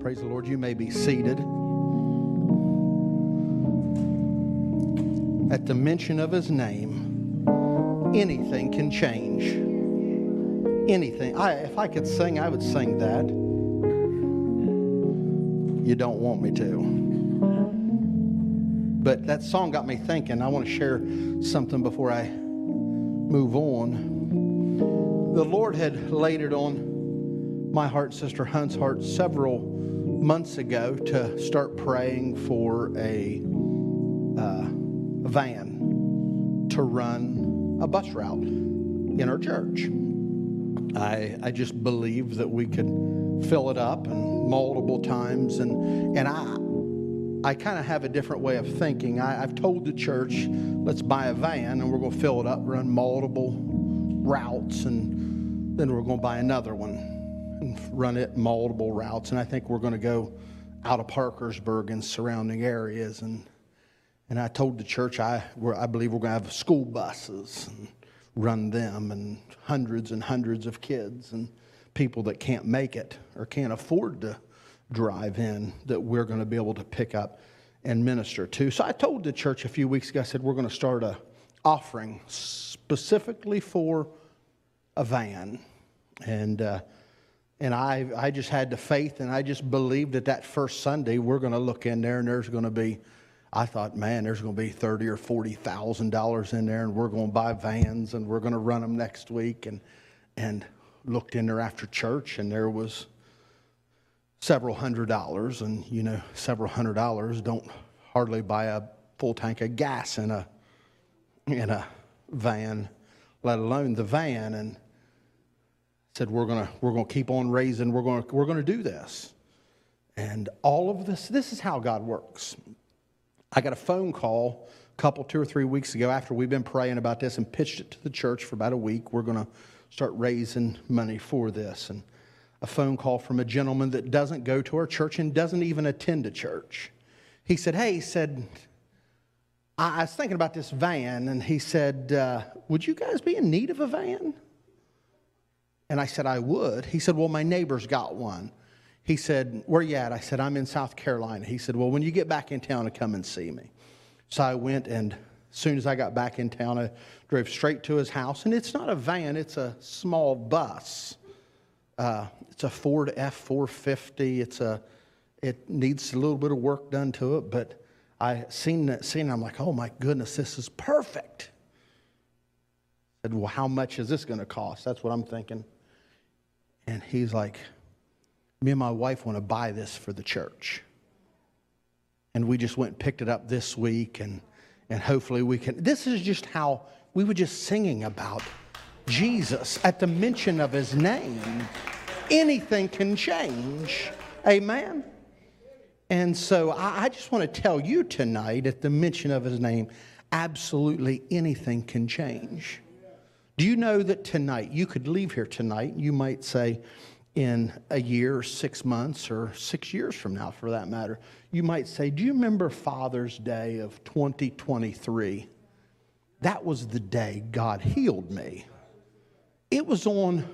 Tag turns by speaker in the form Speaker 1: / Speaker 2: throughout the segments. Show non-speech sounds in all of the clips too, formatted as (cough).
Speaker 1: Praise the Lord. You may be seated. At the mention of his name, anything can change. Anything. I, if I could sing, I would sing that. You don't want me to. But that song got me thinking. I want to share something before I move on. The Lord had laid it on my heart, Sister Hunt's heart, several months ago to start praying for a, uh, van to run a bus route in our church. I, I just believe that we could fill it up and multiple times and and I I kind of have a different way of thinking. I, I've told the church, let's buy a van and we're going to fill it up, run multiple routes, and then we're going to buy another one run it multiple routes. And I think we're going to go out of Parkersburg and surrounding areas. And and I told the church I I believe we're going to have school buses and run them and hundreds and hundreds of kids and people that can't make it or can't afford to drive in that we're going to be able to pick up and minister to. So I told the church a few weeks ago, I said, we're going to start a offering specifically for a van. And, uh, and I, I just had the faith and I just believed that that first Sunday we're going to look in there and there's going to be, I thought, man, there's going to be thirty or forty thousand dollars in there, and we're going to buy vans and we're going to run them next week. And and looked in there after church, and there was several hundred dollars, and you know, several hundred dollars don't hardly buy a full tank of gas in a in a van, let alone the van. And said, we're gonna we're gonna keep on raising. We're gonna we're gonna do this. And all of this, this is how God works. I got a phone call a couple, two or three weeks ago after we've been praying about this and pitched it to the church for about a week. We're going to start raising money for this. And a phone call from a gentleman that doesn't go to our church and doesn't even attend a church. He said, Hey, he said, I, was thinking about this van, and he said, uh, Would you guys be in need of a van? And I said, I would. He said, Well, my neighbor's got one. He said, Where you at? I said, I'm in South Carolina. He said, Well, when you get back in town, come and see me. So I went, and as soon as I got back in town, I drove straight to his house. And it's not a van, it's a small bus. Uh, it's a Ford F 450. It's a, it needs a little bit of work done to it, but I seen that scene. I'm like, oh my goodness, this is perfect. I said, well, how much is this going to cost? That's what I'm thinking. And he's like, me and my wife want to buy this for the church. And we just went and picked it up this week, and, and hopefully we can. This is just how we were just singing about Jesus at the mention of his name anything can change. Amen? And so I, I just want to tell you tonight, at the mention of his name, absolutely anything can change. Do you know that tonight, you could leave here tonight, you might say, in a year, or six months, or six years from now, for that matter, you might say, Do you remember Father's Day of 2023? That was the day God healed me. It was on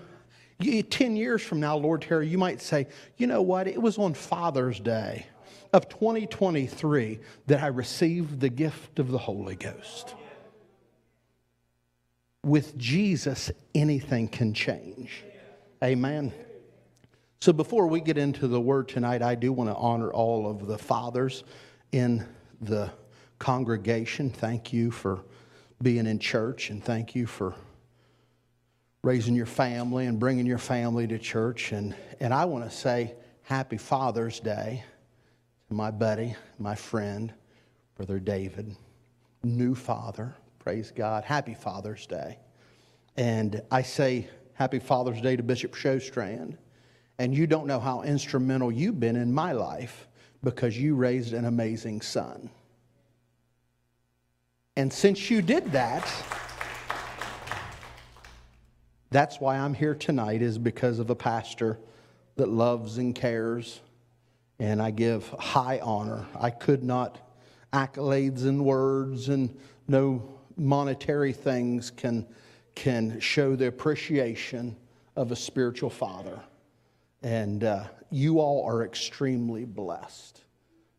Speaker 1: 10 years from now, Lord tarry, you might say, you know what? It was on Father's Day of 2023 that I received the gift of the Holy Ghost. With Jesus, anything can change. Amen. So before we get into the word tonight, I do want to honor all of the fathers in the congregation. Thank you for being in church and thank you for raising your family and bringing your family to church. And, and I want to say happy Father's Day to my buddy, my friend, Brother David, new father. Praise God. Happy Father's Day. And I say happy Father's Day to Bishop Showstrand. And you don't know how instrumental you've been in my life because you raised an amazing son. And since you did that, that's why I'm here tonight, is because of a pastor that loves and cares, and I give high honor. I could not, accolades and words and no monetary things can, can show the appreciation of a spiritual father. And uh, you all are extremely blessed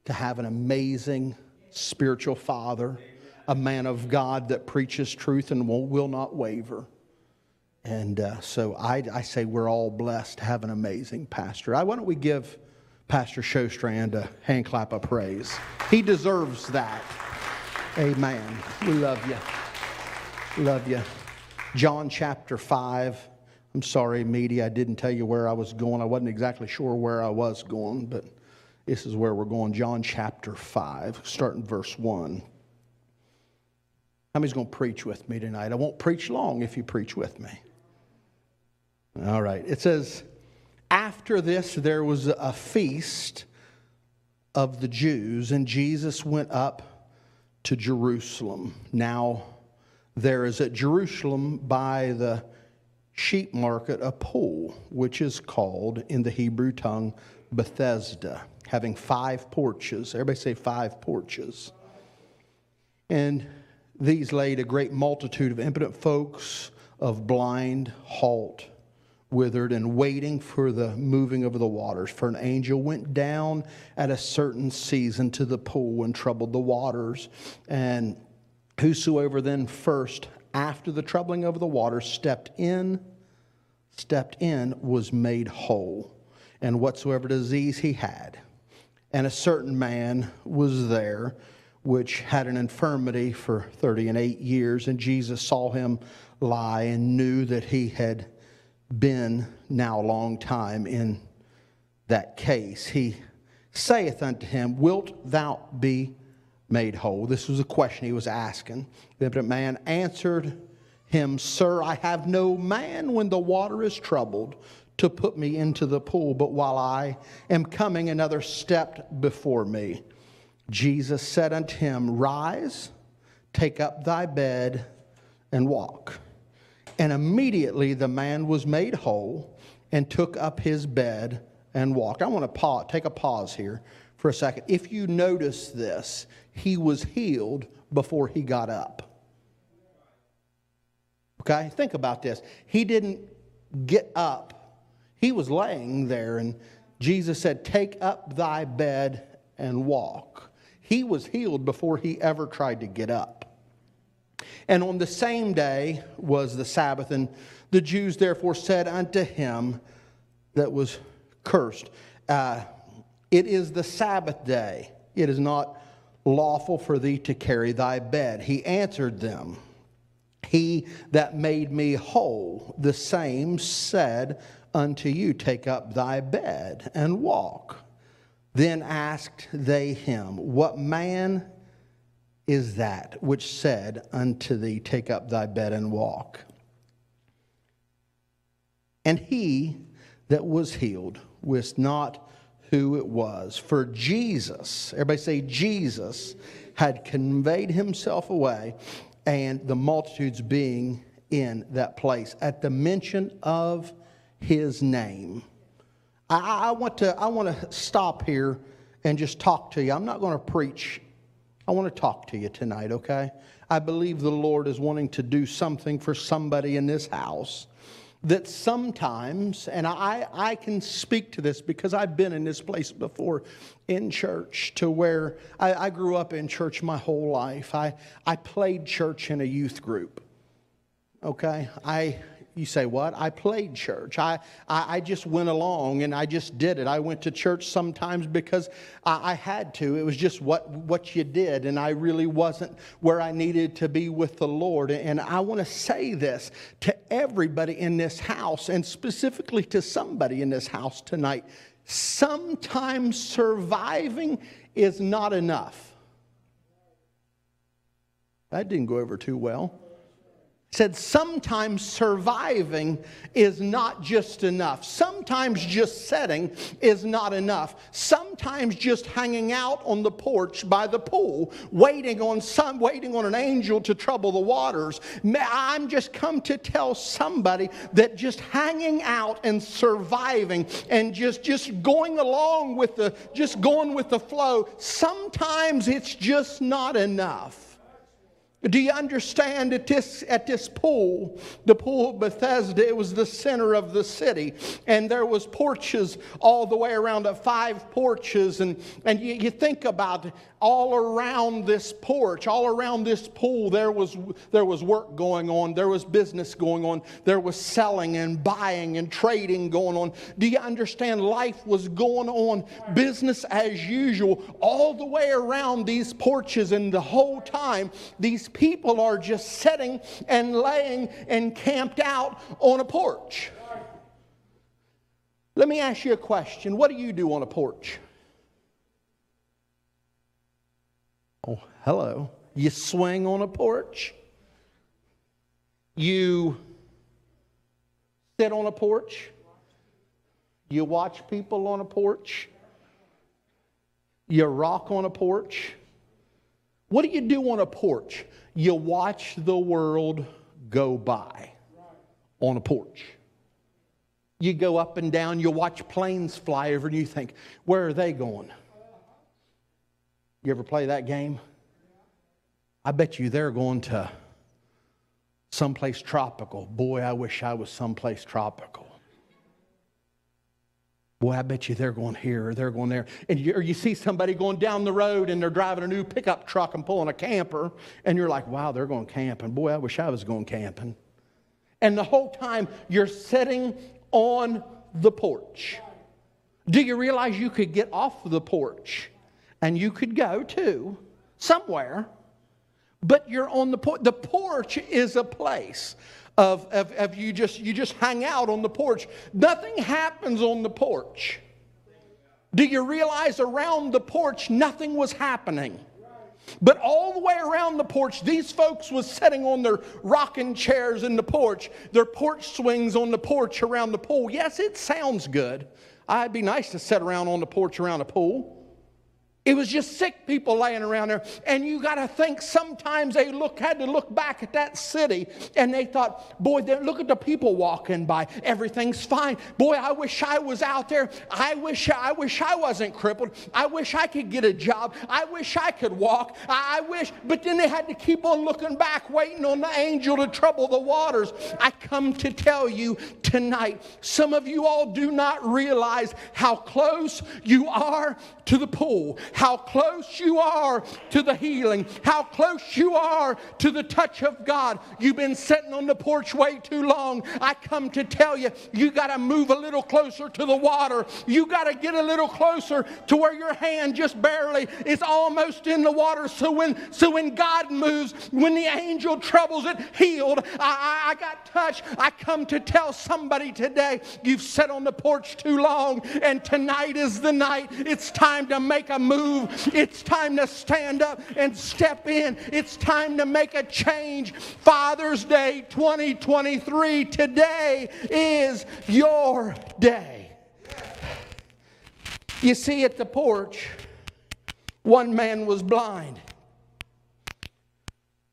Speaker 1: to have an amazing spiritual father, a man of God that preaches truth and will, will not waver. And uh, so I, I, say we're all blessed to have an amazing pastor. Why don't we give Pastor Showstrand a hand clap of praise? He deserves that. Amen. We love you. Love you. John chapter 5. I'm sorry, media, I didn't tell you where I was going. I wasn't exactly sure where I was going, but this is where we're going. John chapter 5, starting verse 1. How many's going to preach with me tonight? I won't preach long if you preach with me. All right. It says, After this, there was a feast of the Jews, and Jesus went up to Jerusalem. Now, there is at Jerusalem by the sheep market a pool, which is called in the Hebrew tongue Bethesda, having five porches. Everybody say five porches. And these laid a great multitude of impotent folks, of blind, halt, withered, and waiting for the moving of the waters. For an angel went down at a certain season to the pool and troubled the waters. And whosoever then first, after the troubling of the waters, stepped in, stepped in, was made whole. And whatsoever disease he had. And a certain man was there which had an infirmity for 30 and 8 years. And Jesus saw him lie and knew that he had been now a long time in that case. He saith unto him, Wilt thou be made whole? This was a question he was asking. The impotent man answered him, Sir, I have no man when the water is troubled to put me into the pool, but while I am coming, another stepped before me. Jesus said unto him, Rise, take up thy bed, and walk. And immediately the man was made whole and took up his bed and walked. I want to pause, take a pause here for a second. If you notice this, he was healed before he got up. Okay, think about this. He didn't get up, he was laying there, and Jesus said, Take up thy bed and walk. He was healed before he ever tried to get up. And on the same day was the Sabbath, and the Jews therefore said unto him that was cursed, uh, It is the Sabbath day. It is not lawful for thee to carry thy bed. He answered them, He that made me whole, the same said unto you, Take up thy bed and walk. Then asked they him, What man is that which said unto thee, Take up thy bed and walk. And he that was healed wist not who it was, for Jesus, everybody say, Jesus had conveyed himself away, and the multitudes being in that place at the mention of his name. I, I want to I want to stop here and just talk to you. I'm not going to preach I want to talk to you tonight, okay? I believe the Lord is wanting to do something for somebody in this house that sometimes, and I, I can speak to this because I've been in this place before in church to where I, I grew up in church my whole life. I, I played church in a youth group. Okay? I you say, What? I played church. I, I, I, just went along and I just did it. I went to church sometimes because I, I had to. It was just what, what you did, and I really wasn't where I needed to be with the Lord. And I want to say this to everybody in this house, and specifically to somebody in this house tonight. Sometimes surviving is not enough. That didn't go over too well said sometimes surviving is not just enough. Sometimes just setting is not enough. Sometimes just hanging out on the porch by the pool, waiting on some, waiting on an angel to trouble the waters. I'm just come to tell somebody that just hanging out and surviving and just just going along with the just going with the flow. Sometimes it's just not enough. Do you understand at this, at this pool, the pool of Bethesda, it was the center of the city. And there was porches all the way around, uh, five porches. And, and you, you think about all around this porch, all around this pool, there was, there was work going on. There was business going on. There was selling and buying and trading going on. Do you understand? Life was going on, business as usual, all the way around these porches. And the whole time, these people are just sitting and laying and camped out on a porch. Let me ask you a question. What do you do on a porch? Oh, hello. You swing on a porch? You sit on a porch? You watch people on a porch? You rock on a porch? What do you do on a porch? You watch the world go by on a porch. You go up and down, you watch planes fly over, and you think, where are they going? You ever play that game? I bet you they're going to someplace tropical. Boy, I wish I was someplace tropical. Boy, I bet you they're going here or they're going there. And you, or you see somebody going down the road and they're driving a new pickup truck and pulling a camper, and you're like, wow, they're going camping. Boy, I wish I was going camping. And the whole time you're sitting on the porch. Do you realize you could get off the porch and you could go to somewhere, but you're on the porch? The porch is a place of, of, of you just you just hang out on the porch. Nothing happens on the porch. Do you realize around the porch nothing was happening? But all the way around the porch, these folks was sitting on their rocking chairs in the porch, their porch swings on the porch around the pool. Yes, it sounds good. I'd be nice to sit around on the porch around a pool. It was just sick people laying around there. And you got to think sometimes they look, had to look back at that city and they thought, boy, look at the people walking by. Everything's fine. Boy, I wish I was out there. I wish I wish I wasn't crippled. I wish I could get a job. I wish I could walk. I, I wish. But then they had to keep on looking back, waiting on the angel to trouble the waters. I come to tell you tonight, some of you all do not realize how close you are to the pool how close you are to the healing, how close you are to the touch of God. You've been sitting on the porch way too long. I come to tell you, you got to move a little closer to the water. You got to get a little closer to where your hand just barely is almost in the water. So when, so when God moves, when the angel troubles it, healed, I, I, I got touched. I come to tell somebody today, you've sat on the porch too long, and tonight is the night. It's time to make a move move. It's time to stand up and step in. It's time to make a change. Father's Day 2023, today is your day. You see, at the porch, one man was blind.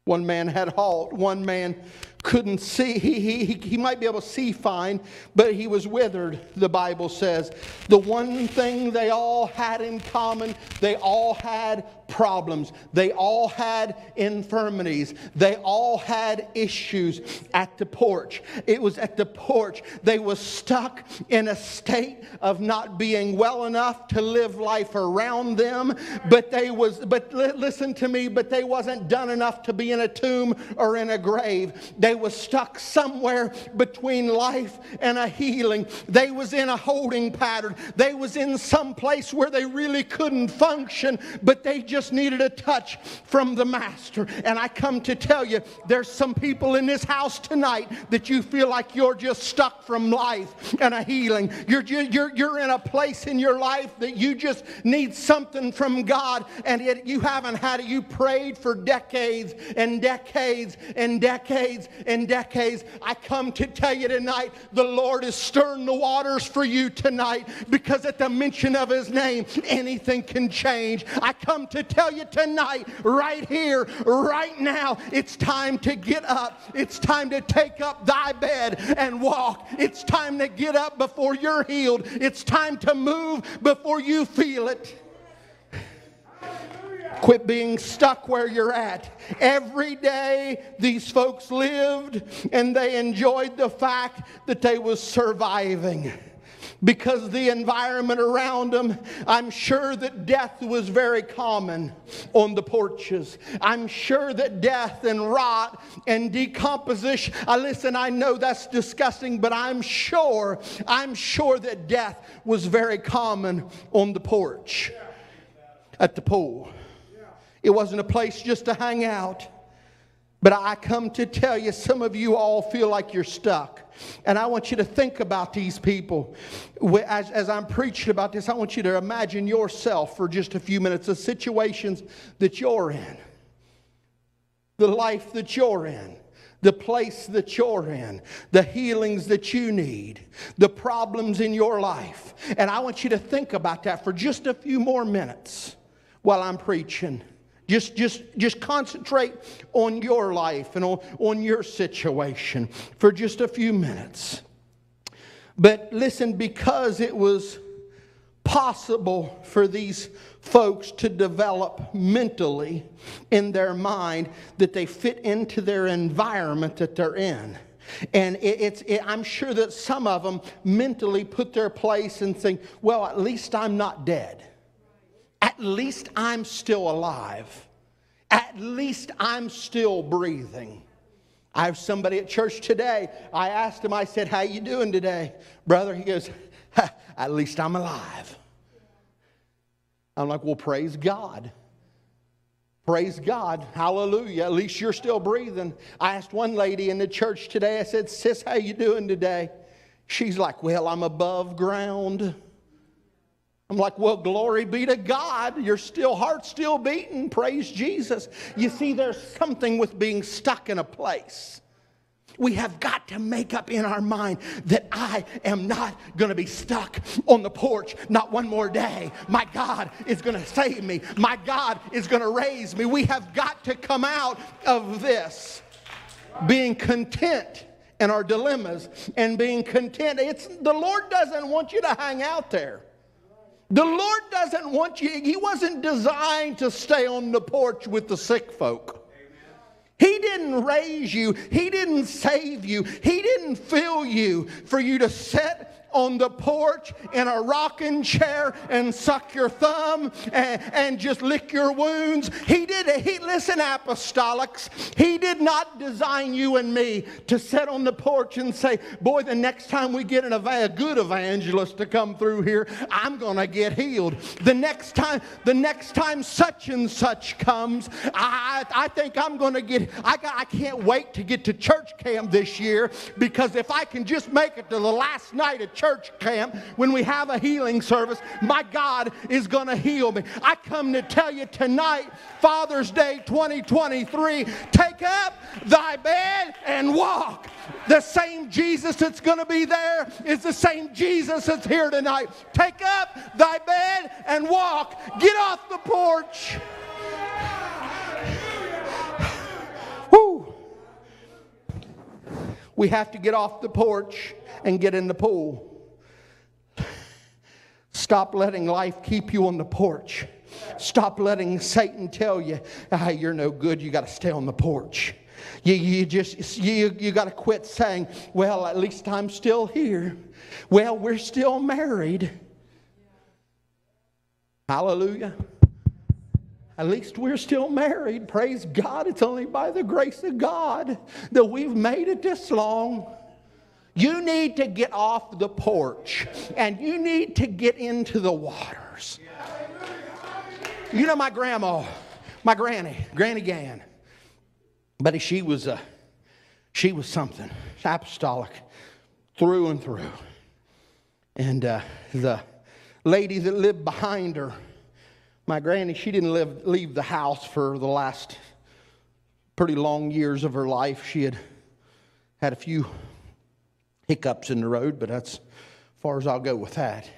Speaker 1: One man had halt. One man couldn't see. He, he, he might be able to see fine, but he was withered, the Bible says. The one thing they all had in common, they all had problems. They all had infirmities. They all had issues at the porch. It was at the porch. They were stuck in a state of not being well enough to live life around them, but they was but listen to me, but they wasn't done enough to be in a tomb or in a grave. They was stuck somewhere between life and a healing. They was in a holding pattern. They was in some place where they really couldn't function, but they just needed a touch from the Master. And I come to tell you, there's some people in this house tonight that you feel like you're just stuck from life and a healing. You're, you're, you're in a place in your life that you just need something from God and it, you haven't had it. You prayed for decades and decades and decades and decades. I come to tell you tonight, the Lord is stirring the waters for you tonight because at the mention of His name, anything can change. I come to tell you tonight, right here, right now, it's time to get up. It's time to take up thy bed and walk. It's time to get up before you're healed. It's time to move before you feel it. Quit being stuck where you're at. Every day these folks lived and they enjoyed the fact that they was surviving because the environment around them, I'm sure that death was very common on the porches. I'm sure that death and rot and decomposition, I listen, I know that's disgusting, but I'm sure, I'm sure that death was very common on the porch at the pool. It wasn't a place just to hang out. But I come to tell you, some of you all feel like you're stuck. And I want you to think about these people. As, as I'm preaching about this, I want you to imagine yourself for just a few minutes, the situations that you're in, the life that you're in the place that you're in, the healings that you need, the problems in your life. And I want you to think about that for just a few more minutes while I'm preaching. Just, just, just concentrate on your life and on, on your situation for just a few minutes. But listen, because it was possible for these folks to develop mentally in their mind that they fit into their environment that they're in. And it, it's, it, I'm sure that some of them mentally put their place and think, well, at least I'm not dead. At least I'm still alive. At least I'm still breathing. I have somebody at church today. I asked him, I said, How you doing today? Brother, he goes, At least I'm alive. I'm like, Well, praise God. Praise God. Hallelujah. At least you're still breathing. I asked one lady in the church today, I said, Sis, how you doing today? She's like, Well, I'm above ground. I'm like, well, glory be to God. Your still heart still beating. Praise Jesus. You see, there's something with being stuck in a place. We have got to make up in our mind that I am not going to be stuck on the porch not one more day. My God is going to save me. My God is going to raise me. We have got to come out of this being content in our dilemmas and being content. It's the Lord doesn't want you to hang out there. The Lord doesn't want you, He wasn't designed to stay on the porch with the sick folk. He didn't raise you. He didn't save you. He didn't fill you for you to sit on the porch in a rocking chair and suck your thumb and, and just lick your wounds. He did it. He, listen, apostolics, he did not design you and me to sit on the porch and say, boy, the next time we get an, a good evangelist to come through here, I'm going to get healed. The next time, the next time such and such comes, I, I think I'm going to get, I, got, I can't wait to get to church camp this year because if I can just make it to the last night of church, church camp, when we have a healing service, my God is going to heal me. I come to tell you tonight, Father's Day 2023, take up thy bed and walk. The same Jesus that's going to be there is the same Jesus that's here tonight. Take up thy bed and walk. Get off the porch. Woo. We have to get off the porch and get in the pool. Stop letting life keep you on the porch. Stop letting Satan tell you, ah, you're no good, you got to stay on the porch. You, you just you, you got to quit saying, well, at least I'm still here. Well, we're still married. Hallelujah. At least we're still married. Praise God. It's only by the grace of God that we've made it this long. You need to get off the porch and you need to get into the waters. You know my grandma, my granny, Granny Gann. But she was a, she was something apostolic through and through. And uh, the lady that lived behind her, my granny, she didn't live, leave the house for the last pretty long years of her life. She had had a few hiccups in the road, but that's as far as I'll go with that.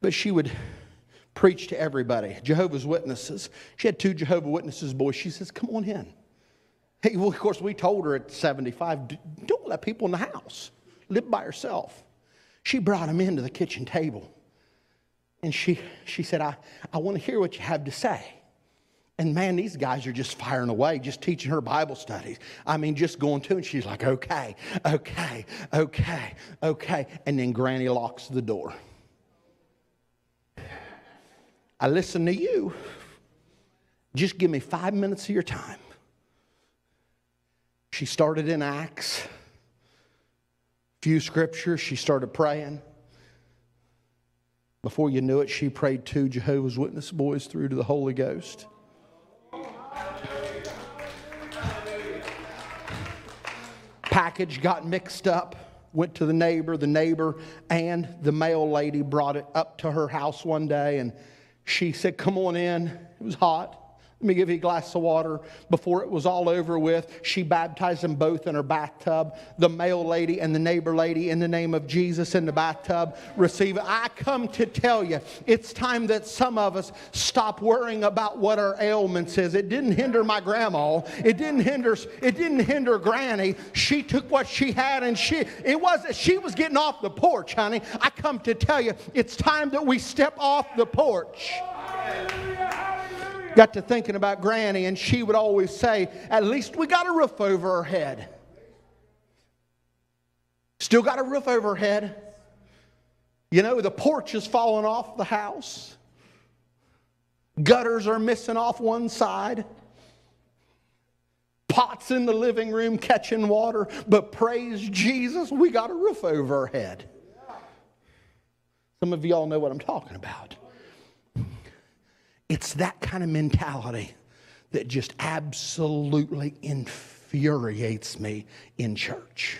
Speaker 1: But she would preach to everybody. Jehovah's Witnesses. She had two Jehovah Witnesses boys. She says, Come on in. Hey, well, of course, we told her at 75, don't let people in the house. Live by herself. She brought them into the kitchen table. And she, she said, I, I want to hear what you have to say. And man, these guys are just firing away, just teaching her Bible studies. I mean, just going to, and she's like, okay, okay, okay, okay. And then Granny locks the door. I listen to you. Just give me five minutes of your time. She started in Acts, few scriptures, she started praying. Before you knew it, she prayed two Jehovah's Witness boys through to the Holy Ghost. Package got mixed up, went to the neighbor. The neighbor and the mail lady brought it up to her house one day, and she said, Come on in. It was hot. Let me give you a glass of water. Before it was all over with, she baptized them both in her bathtub. The mail lady and the neighbor lady, in the name of Jesus, in the bathtub, receive. I come to tell you, it's time that some of us stop worrying about what our ailments is. It didn't hinder my grandma. It didn't hinder. It didn't hinder Granny. She took what she had, and she it was she was getting off the porch, honey. I come to tell you, it's time that we step off the porch got to thinking about Granny, and she would always say, At least we got a roof over our head. Still got a roof over head. You know, the porch is falling off the house, gutters are missing off one side. Pots in the living room catching water, but praise Jesus, we got a roof over our head. Some of y'all know what I'm talking about. It's that kind of mentality that just absolutely infuriates me in church.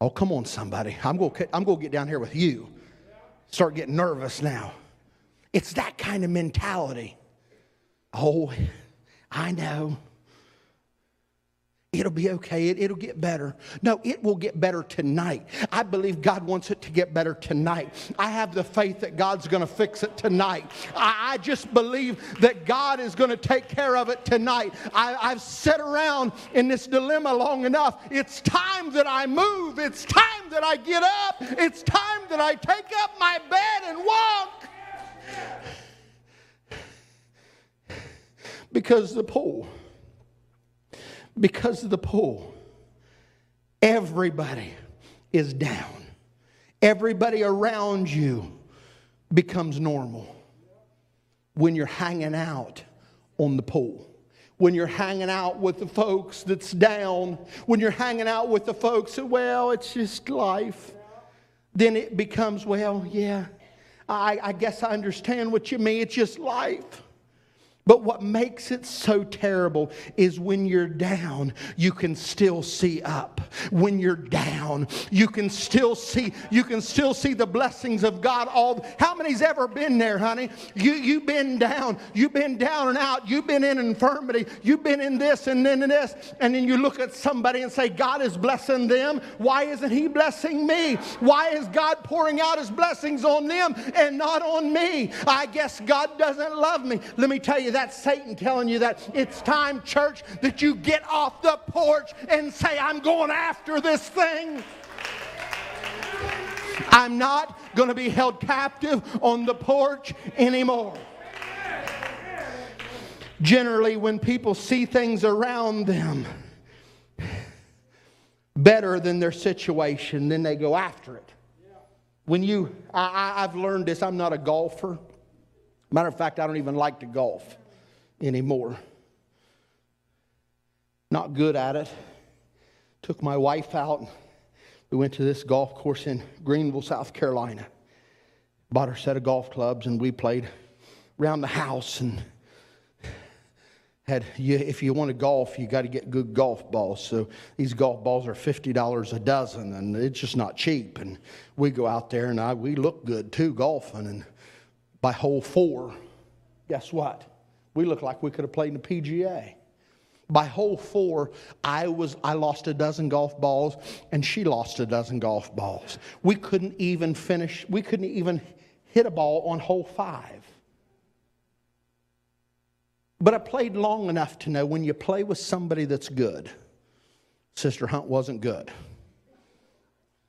Speaker 1: Oh, come on, somebody. I'm going to, I'm to get down here with you. Start getting nervous now. It's that kind of mentality. Oh, I know. It'll be okay. It, will get better. No, it will get better tonight. I believe God wants it to get better tonight. I have the faith that God's going to fix it tonight. I, I, just believe that God is going to take care of it tonight. I, I've sat around in this dilemma long enough. It's time that I move. It's time that I get up. It's time that I take up my bed and walk. Because the pool because of the pool, Everybody is down. Everybody around you becomes normal when you're hanging out on the pool. When you're hanging out with the folks that's down, when you're hanging out with the folks that, well, it's just life, then it becomes, well, yeah, I, I guess I understand what you mean. It's just life. But what makes it so terrible is when you're down, you can still see up. When you're down, you can still see, you can still see the blessings of God. All how many's ever been there, honey? You you've been down, you've been down and out, you've been in infirmity, you've been in this and then in this, and then you look at somebody and say, God is blessing them. Why isn't He blessing me? Why is God pouring out His blessings on them and not on me? I guess God doesn't love me. Let me tell you that's Satan telling you that it's time, church, that you get off the porch and say, I'm going after this thing. I'm not going to be held captive on the porch anymore. Generally, when people see things around them better than their situation, then they go after it. When you, I, have learned this, I'm not a golfer. Matter of fact, I don't even like to golf anymore. Not good at it. Took my wife out. We went to this golf course in Greenville, South Carolina. Bought her set of golf clubs and we played around the house and had you, if you want to golf, you got to get good golf balls. So these golf balls are fifty dollars a dozen, and it's just not cheap. And we go out there, and I, we look good too golfing. And by hole four, guess what? We looked like we could have played in the PGA. By hole four, I was I lost a dozen golf balls, and she lost a dozen golf balls. We couldn't even finish. We couldn't even hit a ball on hole five. But I played long enough to know when you play with somebody that's good, Sister Hunt wasn't good.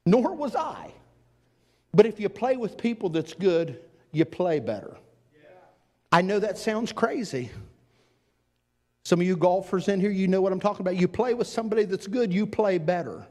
Speaker 1: Nor was I. But if you play with people that's good, you play better. I know that sounds crazy. Some of you golfers in here, you know what I'm talking about. You play with somebody that's good, you play better.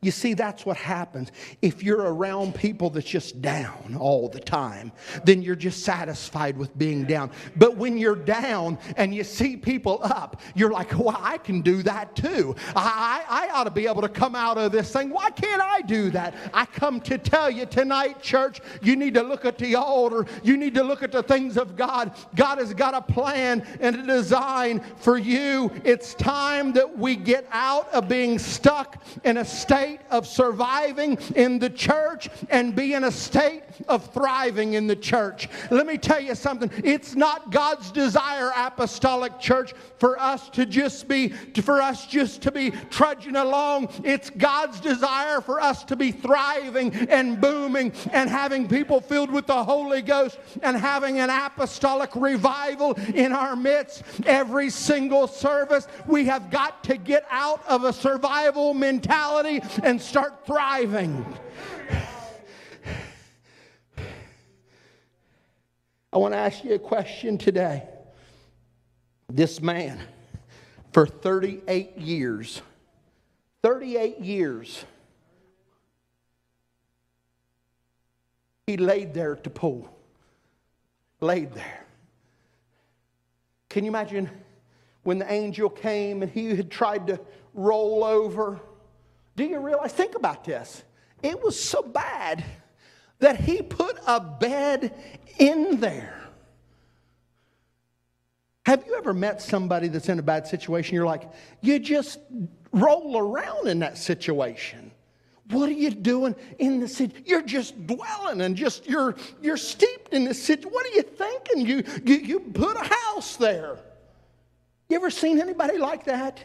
Speaker 1: You see, that's what happens. If you're around people that's just down all the time, then you're just satisfied with being down. But when you're down and you see people up, you're like, well, I can do that too. I, I ought to be able to come out of this thing. Why can't I do that? I come to tell you tonight, church, you need to look at the altar. You need to look at the things of God. God has got a plan and a design for you. It's time that we get out of being stuck in a state state of surviving in the church and be in a state of thriving in the church. Let me tell you something. It's not God's desire, apostolic church, for us to just be, for us just to be trudging along. It's God's desire for us to be thriving and booming and having people filled with the Holy Ghost and having an apostolic revival in our midst every single service. We have got to get out of a survival mentality and start thriving. I want to ask you a question today. This man, for 38 years, 38 years, he laid there at the pool. Laid there. Can you imagine when the angel came and he had tried to roll over? Do you realize? Think about this. It was so bad that he put a bed in there. Have you ever met somebody that's in a bad situation? You're like, you just roll around in that situation. What are you doing in the city? You're just dwelling and just you're you're steeped in this city. What are you thinking? You you, you put a house there. You ever seen anybody like that?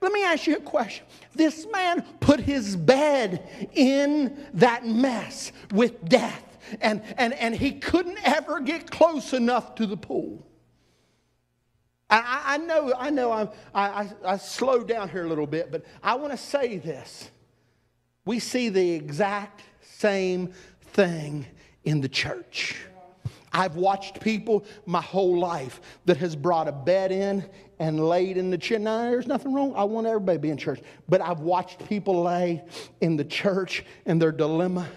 Speaker 1: Let me ask you a question. This man put his bed in that mess with death, and, and, and he couldn't ever get close enough to the pool. I, I know, I know I, I, I slowed down here a little bit, but I want to say this. We see the exact same thing in the church. I've watched people my whole life that has brought a bed in and laid in the chair. Now, there's nothing wrong. I want everybody to be in church. But I've watched people lay in the church and their dilemma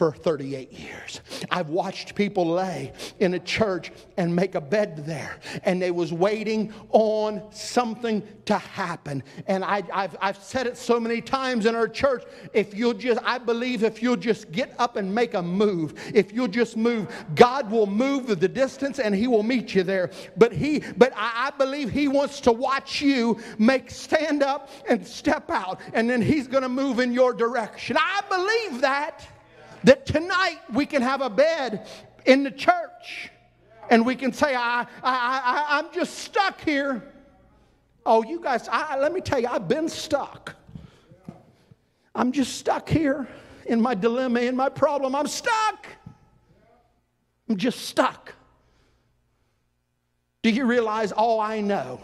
Speaker 1: for 38 years. I've watched people lay in a church and make a bed there, and they was waiting on something to happen. And I, have I've said it so many times in our church. If you'll just, I believe if you'll just get up and make a move, if you'll just move, God will move the distance and He will meet you there. But He, but I, I believe He wants to watch you make stand up and step out, and then He's going to move in your direction. I believe that that tonight we can have a bed in the church and we can say, I, I, I, I'm just stuck here. Oh, you guys, I, let me tell you, I've been stuck. I'm just stuck here in my dilemma, in my problem. I'm stuck. I'm just stuck. Do you realize all I know?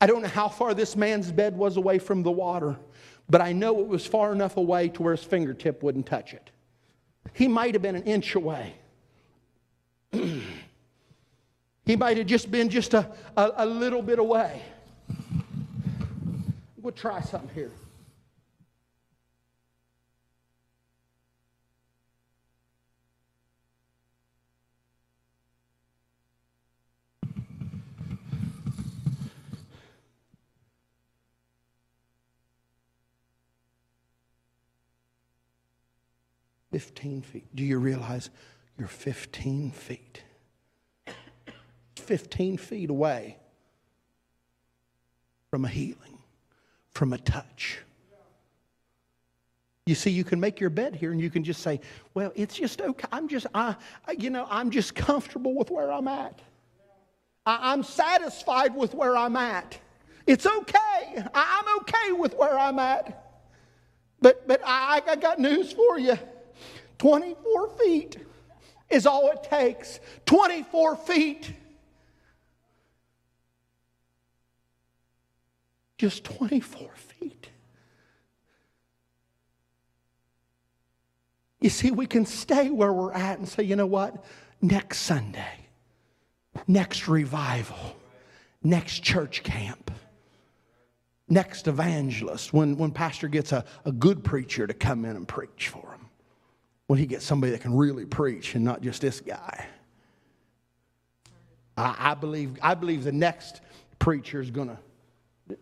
Speaker 1: I don't know how far this man's bed was away from the water but I know it was far enough away to where his fingertip wouldn't touch it. He might have been an inch away. (clears throat) he might have just been just a, a, a little bit away. We'll try something here. 15 feet. Do you realize you're 15 feet? 15 feet away from a healing, from a touch. You see, you can make your bed here and you can just say, well, it's just okay. I'm just, I, you know, I'm just comfortable with where I'm at. I, I'm satisfied with where I'm at. It's okay. I, I'm okay with where I'm at. But, but I, I got news for you. 24 feet is all it takes. 24 feet. Just 24 feet. You see, we can stay where we're at and say, you know what? Next Sunday, next revival, next church camp, next evangelist, when, when pastor gets a, a good preacher to come in and preach for when he gets somebody that can really preach and not just this guy. I, I believe, I believe the next preacher is going to.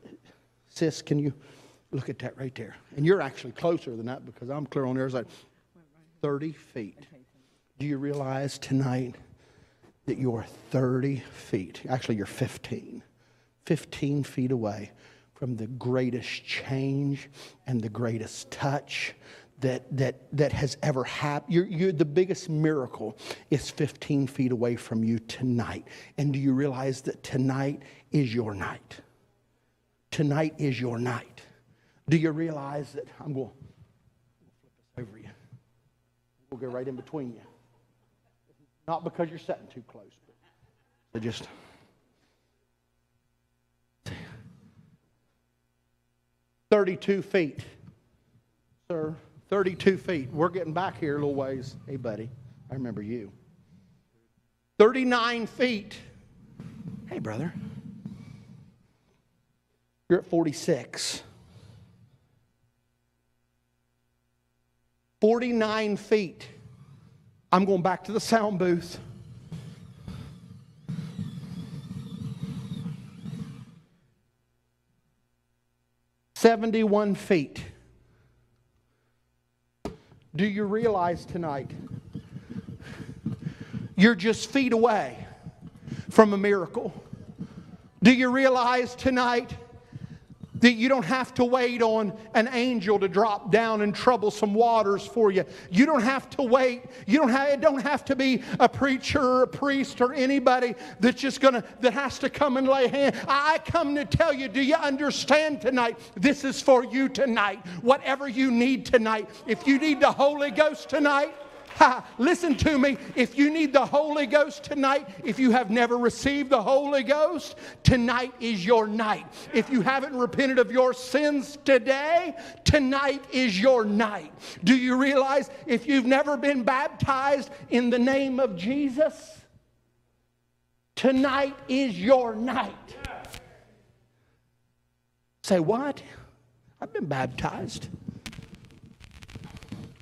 Speaker 1: Sis, can you look at that right there? And you're actually closer than that because I'm clear on there. It's like 30 feet. Do you realize tonight that you're 30 feet? Actually, you're 15. 15 feet away from the greatest change and the greatest touch that, that, that has ever happened. You're, you're, the biggest miracle is 15 feet away from you tonight. And do you realize that tonight is your night? Tonight is your night. Do you realize that I'm going to flip this over you? We'll get right in between you. Not because you're sitting too close, but just. Thirty-two feet, sir. 32 feet. We're getting back here a little ways. Hey, buddy, I remember you. 39 feet. Hey, brother. You're at 46. 49 feet. I'm going back to the sound booth. Seventy-one feet. Do you realize tonight you're just feet away from a miracle? Do you realize tonight that you don't have to wait on an angel to drop down and trouble some waters for you. You don't have to wait. You don't have, it don't have to be a preacher or a priest or anybody that's just gonna that has to come and lay hand. I come to tell you, do you understand tonight? This is for you tonight. Whatever you need tonight. If you need the Holy Ghost tonight, Listen to me. If you need the Holy Ghost tonight, if you have never received the Holy Ghost, tonight is your night. If you haven't repented of your sins today, tonight is your night. Do you realize if you've never been baptized in the name of Jesus, tonight is your night? Say, what? I've been baptized.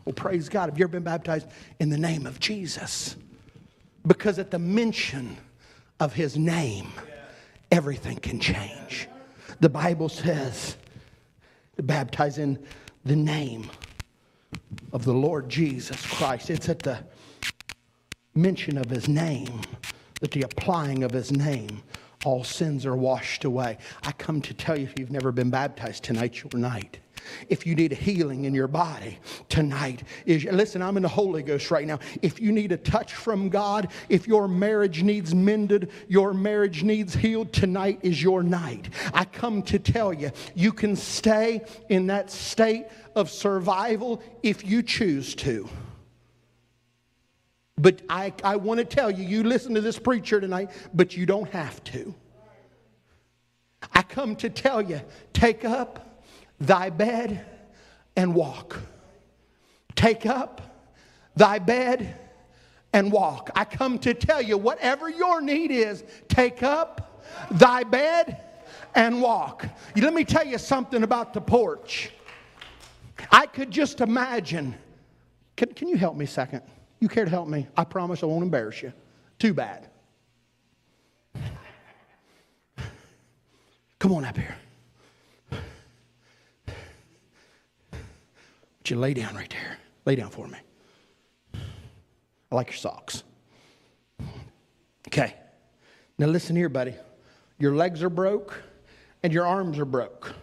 Speaker 1: Well, praise God. Have you ever been baptized in the name of Jesus? Because at the mention of his name, everything can change. The Bible says to baptize in the name of the Lord Jesus Christ. It's at the mention of his name, that the applying of his name, all sins are washed away. I come to tell you if you've never been baptized, tonight's your night. If you need a healing in your body tonight, is listen, I'm in the Holy Ghost right now. If you need a touch from God, if your marriage needs mended, your marriage needs healed, tonight is your night. I come to tell you, you can stay in that state of survival if you choose to. But I, I want to tell you, you listen to this preacher tonight, but you don't have to. I come to tell you, take up thy bed and walk. Take up thy bed and walk. I come to tell you, whatever your need is, take up thy bed and walk. Let me tell you something about the porch. I could just imagine. Can, can you help me a second? You care to help me? I promise I won't embarrass you. Too bad. Come on up here. You lay down right there. Lay down for me. I like your socks. Okay. Now listen here, buddy. Your legs are broke and your arms are broke.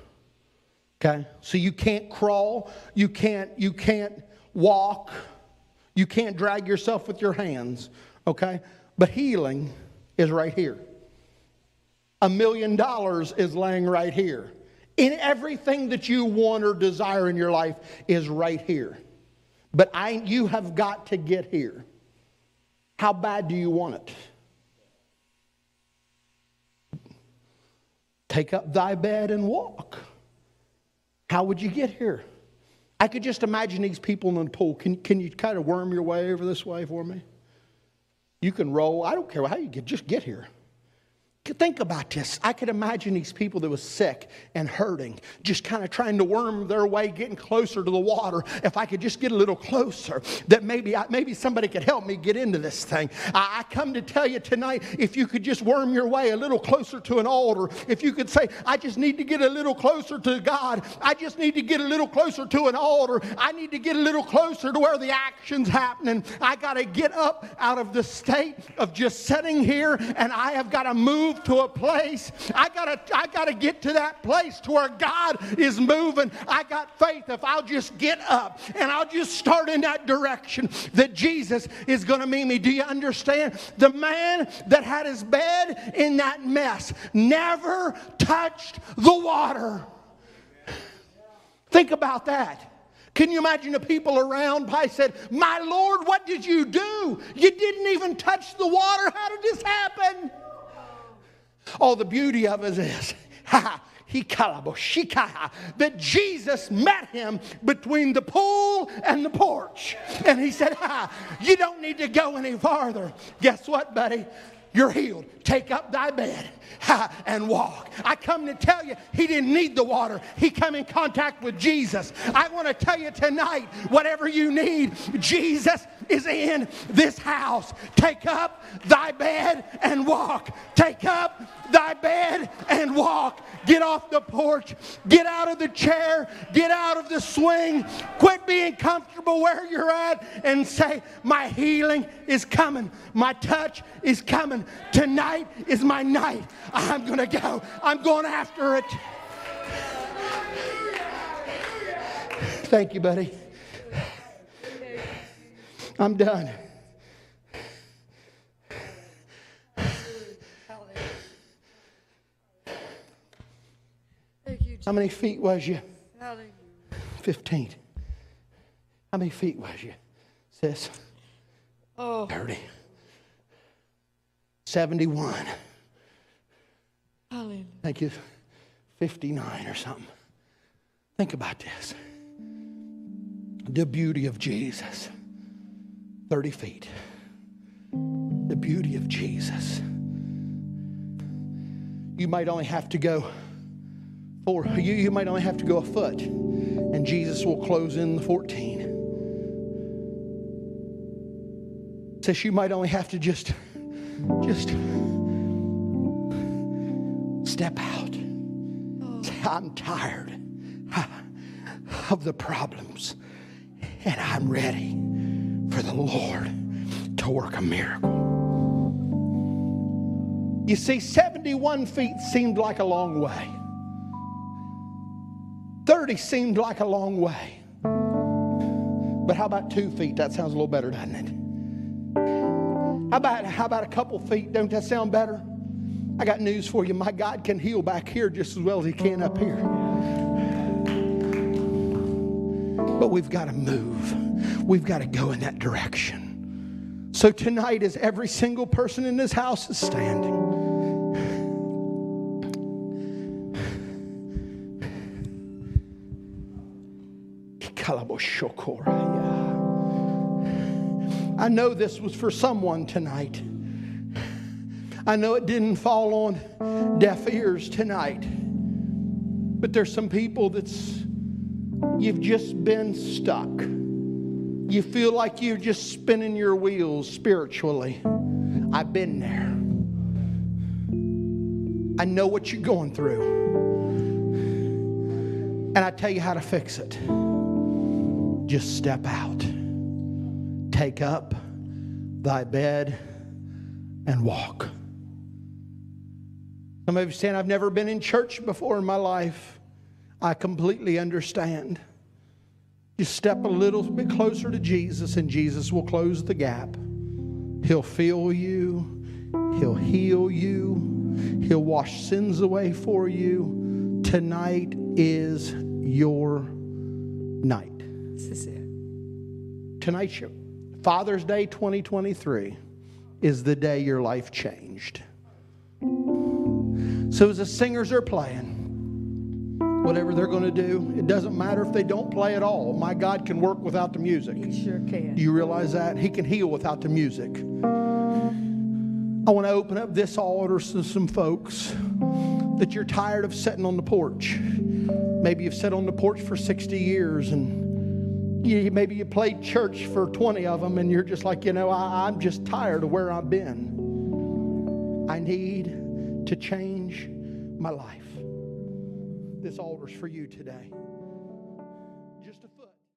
Speaker 1: Okay? So you can't crawl, you can't you can't walk, you can't drag yourself with your hands, okay? But healing is right here. A million dollars is laying right here in everything that you want or desire in your life is right here. But I, you have got to get here. How bad do you want it? Take up thy bed and walk. How would you get here? I could just imagine these people in the pool. Can, can you kind of worm your way over this way for me? You can roll. I don't care how you get, just get here. Think about this. I could imagine these people that was sick and hurting, just kind of trying to worm their way, getting closer to the water. If I could just get a little closer, that maybe I, maybe somebody could help me get into this thing. I, I come to tell you tonight, if you could just worm your way a little closer to an altar, if you could say, I just need to get a little closer to God, I just need to get a little closer to an altar, I need to get a little closer to where the action's happening. I got to get up out of the state of just sitting here, and I have got to move move to a place. I gotta, I gotta get to that place to where God is moving. I got faith if I'll just get up and I'll just start in that direction that Jesus is gonna meet me. Do you understand? The man that had his bed in that mess never touched the water. Think about that. Can you imagine the people around? Pi said, My Lord, what did you do? You didn't even touch the water. How did this happen? Oh, the beauty of it is, (laughs) ha, that Jesus met him between the pool and the porch. And he said, You don't need to go any farther. Guess what, buddy? You're healed. Take up thy bed (laughs) and walk. I come to tell you, he didn't need the water. He come in contact with Jesus. I want to tell you tonight, whatever you need, Jesus is in this house. Take up thy bed and walk. Take up thy bed and walk. Get off the porch. Get out of the chair. Get out of the swing. Quit being comfortable where you're at and say, My healing is coming. My touch is coming. Tonight is my night. I'm going to go. I'm going after it. Thank you, buddy. I'm done. How many feet was you? 15. How many feet was you, sis?
Speaker 2: Oh.
Speaker 1: 30. 71.
Speaker 2: Hallelujah.
Speaker 1: Thank you. 59 or something. Think about this. The beauty of Jesus. 30 feet. The beauty of Jesus. You might only have to go four, you, you might only have to go a foot, and Jesus will close in the 14. Says you might only have to just, just step out. I'm tired of the problems, and I'm ready for the Lord to work a miracle. You see, 71 feet seemed like a long way. 30 seemed like a long way. But how about two feet? That sounds a little better, doesn't it? How about, how about a couple feet? Don't that sound better? I got news for you. My God can heal back here just as well as He can up here. But we've got to move, we've got to go in that direction. So tonight, as every single person in this house is standing, I know this was for someone tonight. I know it didn't fall on deaf ears tonight. But there's some people that's you've just been stuck. You feel like you're just spinning your wheels spiritually. I've been there. I know what you're going through. And I tell you how to fix it. Just step out. Take up thy bed and walk. Some of you saying, I've never been in church before in my life. I completely understand. Just step a little bit closer to Jesus, and Jesus will close the gap. He'll fill you, He'll heal you, He'll wash sins away for you. Tonight is your night.
Speaker 2: This is it.
Speaker 1: Tonight's your Father's Day 2023 is the day your life changed. So as the singers are playing, whatever they're going to do. It doesn't matter if they don't play at all. My God can work without the music.
Speaker 2: He sure can.
Speaker 1: Do you realize that? He can heal without the music. I want to open up this altar to some folks that you're tired of sitting on the porch. Maybe you've sat on the porch for 60 years and you, maybe you played church for 20 of them and you're just like, you know, I, I'm just tired of where I've been. I need to change my life. This altar's for you today.